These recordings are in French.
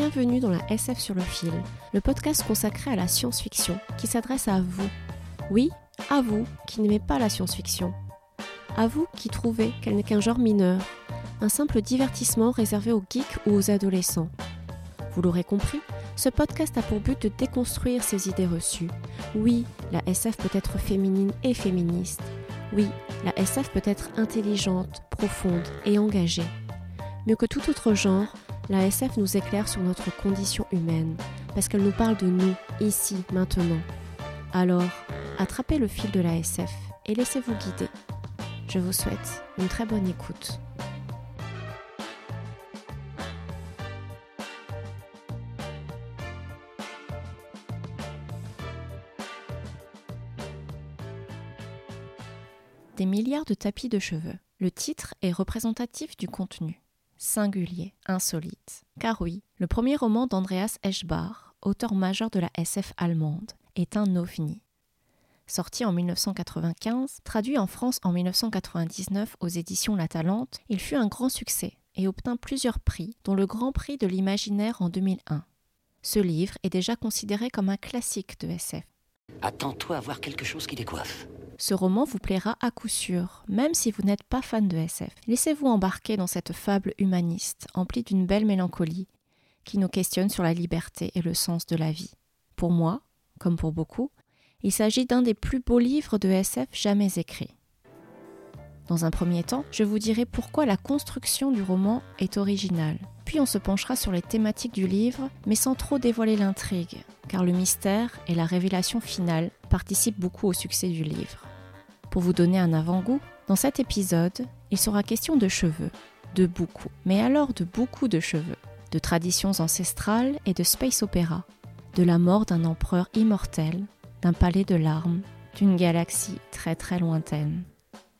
bienvenue dans la SF sur le fil, le podcast consacré à la science-fiction qui s'adresse à vous. Oui, à vous qui n'aimez pas la science-fiction. À vous qui trouvez qu'elle n'est qu'un genre mineur, un simple divertissement réservé aux geeks ou aux adolescents. Vous l'aurez compris, ce podcast a pour but de déconstruire ces idées reçues. Oui, la SF peut être féminine et féministe. Oui, la SF peut être intelligente, profonde et engagée. Mieux que tout autre genre, la SF nous éclaire sur notre condition humaine, parce qu'elle nous parle de nous, ici, maintenant. Alors, attrapez le fil de la SF et laissez-vous guider. Je vous souhaite une très bonne écoute. Des milliards de tapis de cheveux. Le titre est représentatif du contenu singulier, insolite. Car oui, le premier roman d'Andreas Eschbach, auteur majeur de la SF allemande, est un ovni. Sorti en 1995, traduit en France en 1999 aux éditions La Talente, il fut un grand succès et obtint plusieurs prix, dont le Grand Prix de l'imaginaire en 2001. Ce livre est déjà considéré comme un classique de SF. Attends-toi à voir quelque chose qui décoiffe. Ce roman vous plaira à coup sûr, même si vous n'êtes pas fan de SF. Laissez-vous embarquer dans cette fable humaniste, emplie d'une belle mélancolie, qui nous questionne sur la liberté et le sens de la vie. Pour moi, comme pour beaucoup, il s'agit d'un des plus beaux livres de SF jamais écrits. Dans un premier temps, je vous dirai pourquoi la construction du roman est originale. Puis on se penchera sur les thématiques du livre, mais sans trop dévoiler l'intrigue, car le mystère et la révélation finale participent beaucoup au succès du livre. Pour vous donner un avant-goût, dans cet épisode, il sera question de cheveux, de beaucoup, mais alors de beaucoup de cheveux, de traditions ancestrales et de space opéra, de la mort d'un empereur immortel, d'un palais de larmes, d'une galaxie très très lointaine,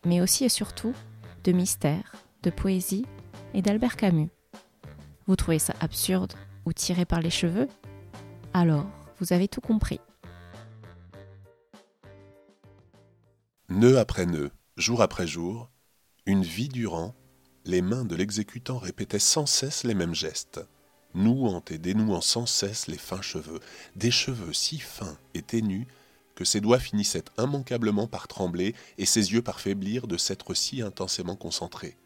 mais aussi et surtout de mystère, de poésie et d'Albert Camus. Vous trouvez ça absurde ou tiré par les cheveux? Alors, vous avez tout compris. Nœud après nœud, jour après jour, une vie durant, les mains de l'exécutant répétaient sans cesse les mêmes gestes, nouant et dénouant sans cesse les fins cheveux, des cheveux si fins et ténus que ses doigts finissaient immanquablement par trembler et ses yeux par faiblir de s'être si intensément concentrés.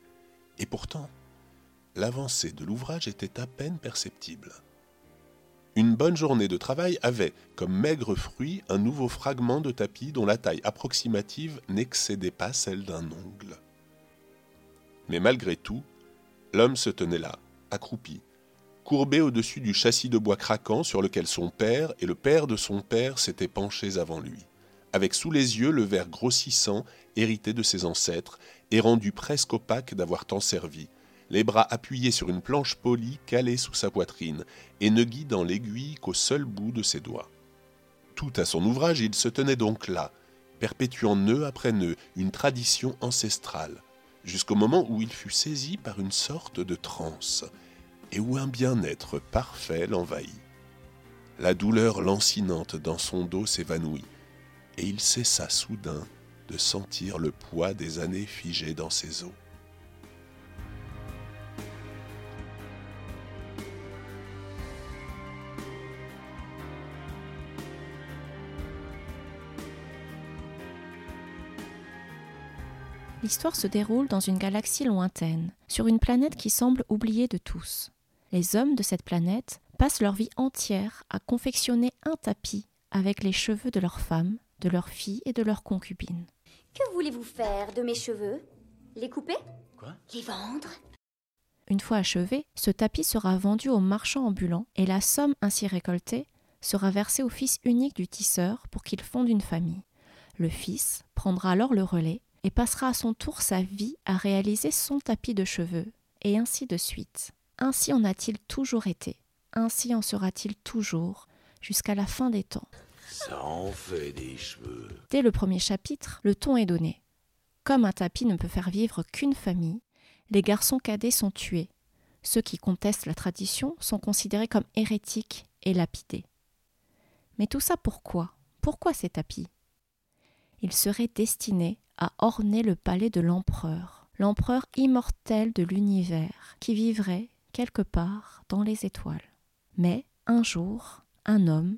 Et pourtant, l'avancée de l'ouvrage était à peine perceptible. Une bonne journée de travail avait, comme maigre fruit, un nouveau fragment de tapis dont la taille approximative n'excédait pas celle d'un ongle. Mais malgré tout, l'homme se tenait là, accroupi, courbé au-dessus du châssis de bois craquant sur lequel son père et le père de son père s'étaient penchés avant lui, avec sous les yeux le verre grossissant hérité de ses ancêtres et rendu presque opaque d'avoir tant servi, les bras appuyés sur une planche polie calée sous sa poitrine, et ne guidant l'aiguille qu'au seul bout de ses doigts. Tout à son ouvrage, il se tenait donc là, perpétuant nœud après nœud une tradition ancestrale, jusqu'au moment où il fut saisi par une sorte de transe, et où un bien-être parfait l'envahit. La douleur lancinante dans son dos s'évanouit, et il cessa soudain de sentir le poids des années figées dans ses os. L'histoire se déroule dans une galaxie lointaine, sur une planète qui semble oubliée de tous. Les hommes de cette planète passent leur vie entière à confectionner un tapis avec les cheveux de leurs femmes, de leurs filles et de leurs concubines. Que voulez-vous faire de mes cheveux? Les couper? Quoi? Les vendre? Une fois achevé, ce tapis sera vendu aux marchands ambulants et la somme ainsi récoltée sera versée au fils unique du tisseur pour qu'il fonde une famille. Le fils prendra alors le relais et passera à son tour sa vie à réaliser son tapis de cheveux, et ainsi de suite. Ainsi en a-t-il toujours été, ainsi en sera-t-il toujours, jusqu'à la fin des temps. Ça en fait des cheveux. Dès le premier chapitre, le ton est donné. Comme un tapis ne peut faire vivre qu'une famille, les garçons cadets sont tués. Ceux qui contestent la tradition sont considérés comme hérétiques et lapidés. Mais tout ça pourquoi? Pourquoi ces tapis? Ils seraient destinés à orner le palais de l'empereur, l'empereur immortel de l'univers, qui vivrait quelque part dans les étoiles. Mais, un jour, un homme,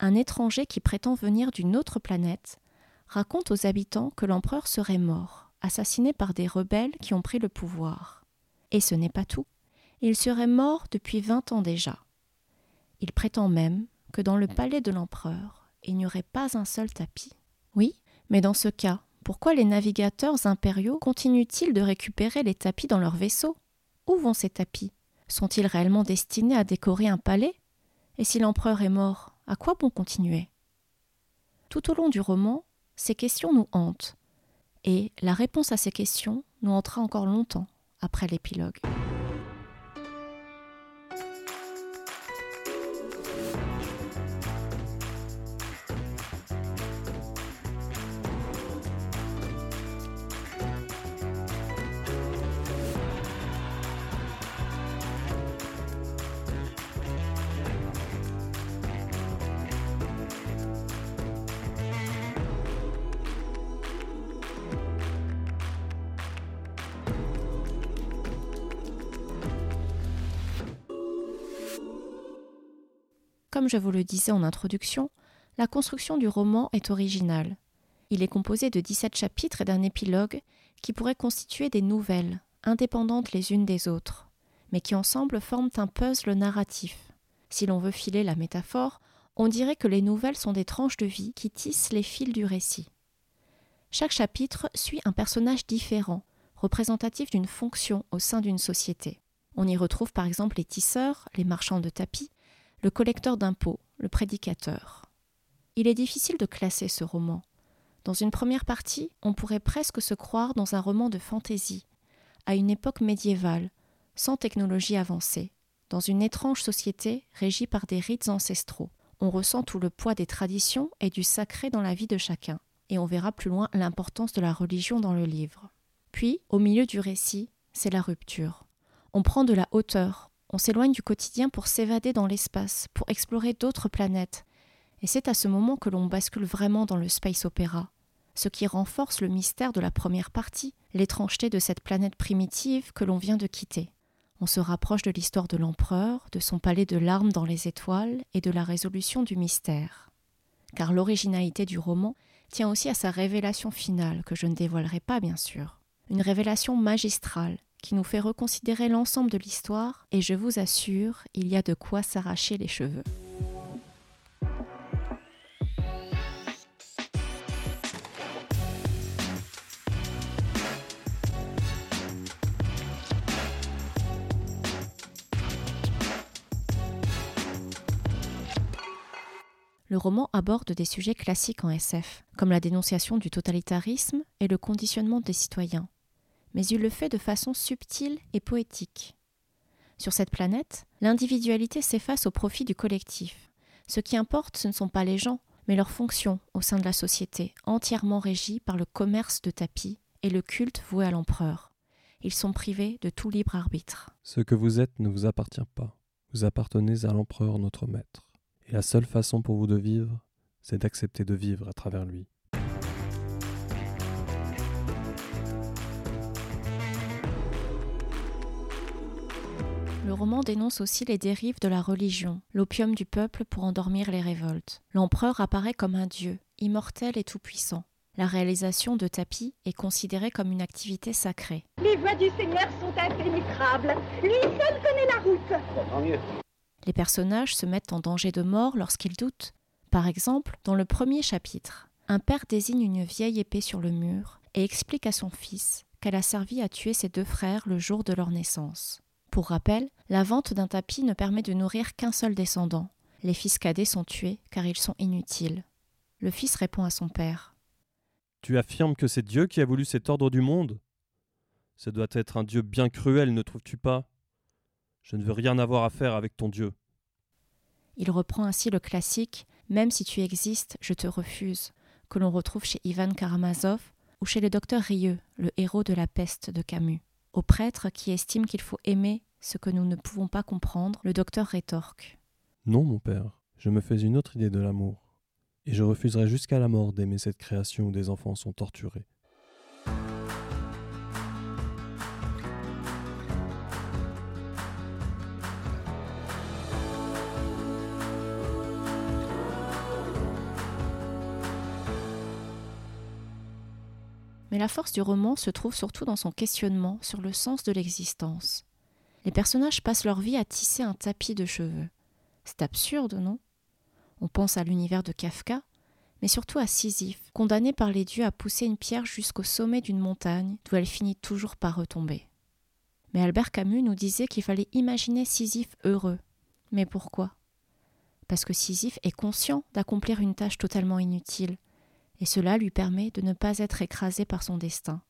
un étranger qui prétend venir d'une autre planète, raconte aux habitants que l'empereur serait mort, assassiné par des rebelles qui ont pris le pouvoir. Et ce n'est pas tout. Il serait mort depuis vingt ans déjà. Il prétend même que dans le palais de l'empereur, il n'y aurait pas un seul tapis. Oui, mais dans ce cas, pourquoi les navigateurs impériaux continuent-ils de récupérer les tapis dans leurs vaisseaux? Où vont ces tapis? Sont-ils réellement destinés à décorer un palais? Et si l'empereur est mort, à quoi bon continuer? Tout au long du roman, ces questions nous hantent, et la réponse à ces questions nous hantera encore longtemps après l'épilogue. Comme je vous le disais en introduction, la construction du roman est originale. Il est composé de 17 chapitres et d'un épilogue qui pourraient constituer des nouvelles, indépendantes les unes des autres, mais qui ensemble forment un puzzle narratif. Si l'on veut filer la métaphore, on dirait que les nouvelles sont des tranches de vie qui tissent les fils du récit. Chaque chapitre suit un personnage différent, représentatif d'une fonction au sein d'une société. On y retrouve par exemple les tisseurs, les marchands de tapis, le collecteur d'impôts, le prédicateur. Il est difficile de classer ce roman. Dans une première partie, on pourrait presque se croire dans un roman de fantaisie, à une époque médiévale, sans technologie avancée, dans une étrange société régie par des rites ancestraux. On ressent tout le poids des traditions et du sacré dans la vie de chacun, et on verra plus loin l'importance de la religion dans le livre. Puis, au milieu du récit, c'est la rupture. On prend de la hauteur, on s'éloigne du quotidien pour s'évader dans l'espace, pour explorer d'autres planètes. Et c'est à ce moment que l'on bascule vraiment dans le space opéra, ce qui renforce le mystère de la première partie, l'étrangeté de cette planète primitive que l'on vient de quitter. On se rapproche de l'histoire de l'empereur, de son palais de larmes dans les étoiles et de la résolution du mystère. Car l'originalité du roman tient aussi à sa révélation finale, que je ne dévoilerai pas bien sûr. Une révélation magistrale qui nous fait reconsidérer l'ensemble de l'histoire, et je vous assure, il y a de quoi s'arracher les cheveux. Le roman aborde des sujets classiques en SF, comme la dénonciation du totalitarisme et le conditionnement des citoyens, mais il le fait de façon subtile et poétique. Sur cette planète, l'individualité s'efface au profit du collectif. Ce qui importe, ce ne sont pas les gens, mais leurs fonctions au sein de la société, entièrement régies par le commerce de tapis et le culte voué à l'empereur. Ils sont privés de tout libre arbitre. Ce que vous êtes ne vous appartient pas. Vous appartenez à l'empereur notre maître. Et la seule façon pour vous de vivre, c'est d'accepter de vivre à travers lui. Le roman dénonce aussi les dérives de la religion, l'opium du peuple pour endormir les révoltes. L'empereur apparaît comme un dieu, immortel et tout-puissant. La réalisation de tapis est considérée comme une activité sacrée. Les voies du Seigneur sont impénétrables. Lui seul connaît la route. Les personnages se mettent en danger de mort lorsqu'ils doutent. Par exemple, dans le premier chapitre, un père désigne une vieille épée sur le mur et explique à son fils qu'elle a servi à tuer ses deux frères le jour de leur naissance. Pour rappel, la vente d'un tapis ne permet de nourrir qu'un seul descendant. Les fils cadets sont tués car ils sont inutiles. Le fils répond à son père. Tu affirmes que c'est Dieu qui a voulu cet ordre du monde? Ce doit être un Dieu bien cruel, ne trouves-tu pas? Je ne veux rien avoir à faire avec ton Dieu. Il reprend ainsi le classique Même si tu existes, je te refuse, que l'on retrouve chez Ivan Karamazov ou chez le docteur Rieux, le héros de la peste de Camus. Au prêtre qui estime qu'il faut aimer ce que nous ne pouvons pas comprendre, le docteur rétorque. Non, mon père, je me fais une autre idée de l'amour, et je refuserai jusqu'à la mort d'aimer cette création où des enfants sont torturés. Mais la force du roman se trouve surtout dans son questionnement sur le sens de l'existence, les personnages passent leur vie à tisser un tapis de cheveux. C'est absurde, non? On pense à l'univers de Kafka, mais surtout à Sisyphe, condamné par les dieux à pousser une pierre jusqu'au sommet d'une montagne, d'où elle finit toujours par retomber. Mais Albert Camus nous disait qu'il fallait imaginer Sisyphe heureux. Mais pourquoi? Parce que Sisyphe est conscient d'accomplir une tâche totalement inutile, et cela lui permet de ne pas être écrasé par son destin.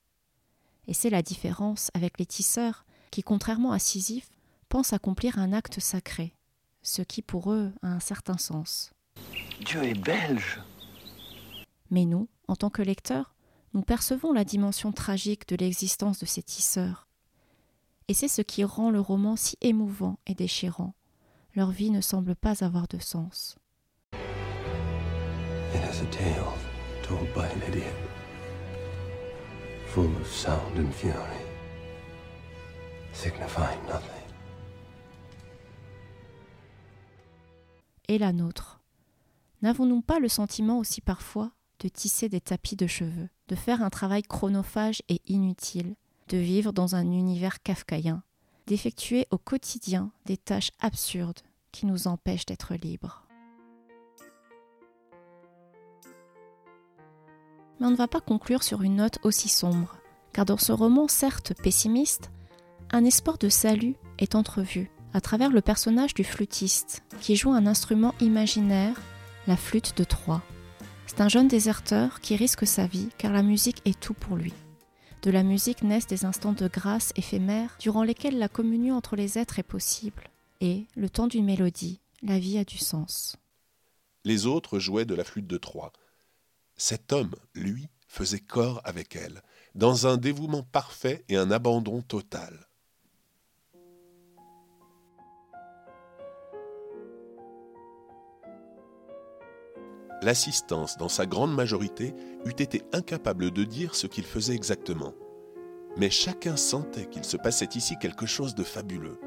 Et c'est la différence avec les tisseurs qui, contrairement à Sisyphe, pensent accomplir un acte sacré, ce qui pour eux a un certain sens. Dieu est belge. Mais nous, en tant que lecteurs, nous percevons la dimension tragique de l'existence de ces tisseurs. Et c'est ce qui rend le roman si émouvant et déchirant. Leur vie ne semble pas avoir de sens. It is a tale told by an idiot, full of sound and fury, nothing. Et la nôtre. N'avons-nous pas le sentiment aussi parfois de tisser des tapis de cheveux, de faire un travail chronophage et inutile, de vivre dans un univers kafkaïen, d'effectuer au quotidien des tâches absurdes qui nous empêchent d'être libres? Mais on ne va pas conclure sur une note aussi sombre, car dans ce roman certes pessimiste, un espoir de salut est entrevu à travers le personnage du flûtiste, qui joue un instrument imaginaire, la flûte de Troie. C'est un jeune déserteur qui risque sa vie car la musique est tout pour lui. De la musique naissent des instants de grâce éphémères durant lesquels la communion entre les êtres est possible. Et, le temps d'une mélodie, la vie a du sens. Les autres jouaient de la flûte de Troie. Cet homme, lui, faisait corps avec elle, dans un dévouement parfait et un abandon total. L'assistance, dans sa grande majorité, eût été incapable de dire ce qu'il faisait exactement. Mais chacun sentait qu'il se passait ici quelque chose de fabuleux,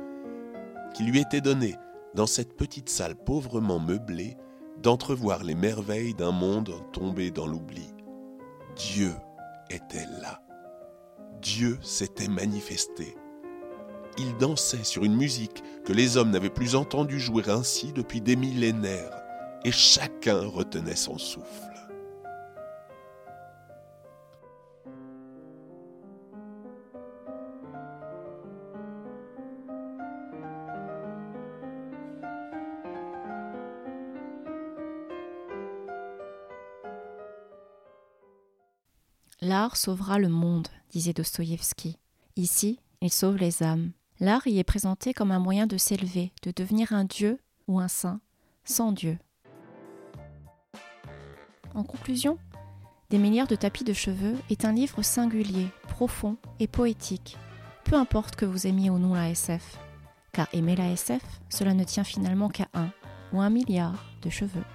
qu'il lui était donné, dans cette petite salle pauvrement meublée, d'entrevoir les merveilles d'un monde tombé dans l'oubli. Dieu était là. Dieu s'était manifesté. Il dansait sur une musique que les hommes n'avaient plus entendu jouer ainsi depuis des millénaires, et chacun retenait son souffle. L'art sauvera le monde, disait Dostoïevski. Ici, il sauve les âmes. L'art y est présenté comme un moyen de s'élever, de devenir un dieu ou un saint, sans Dieu. En conclusion, Des milliards de tapis de cheveux est un livre singulier, profond et poétique, peu importe que vous aimiez ou non la SF. Car aimer la SF, cela ne tient finalement qu'à un ou un milliard de cheveux.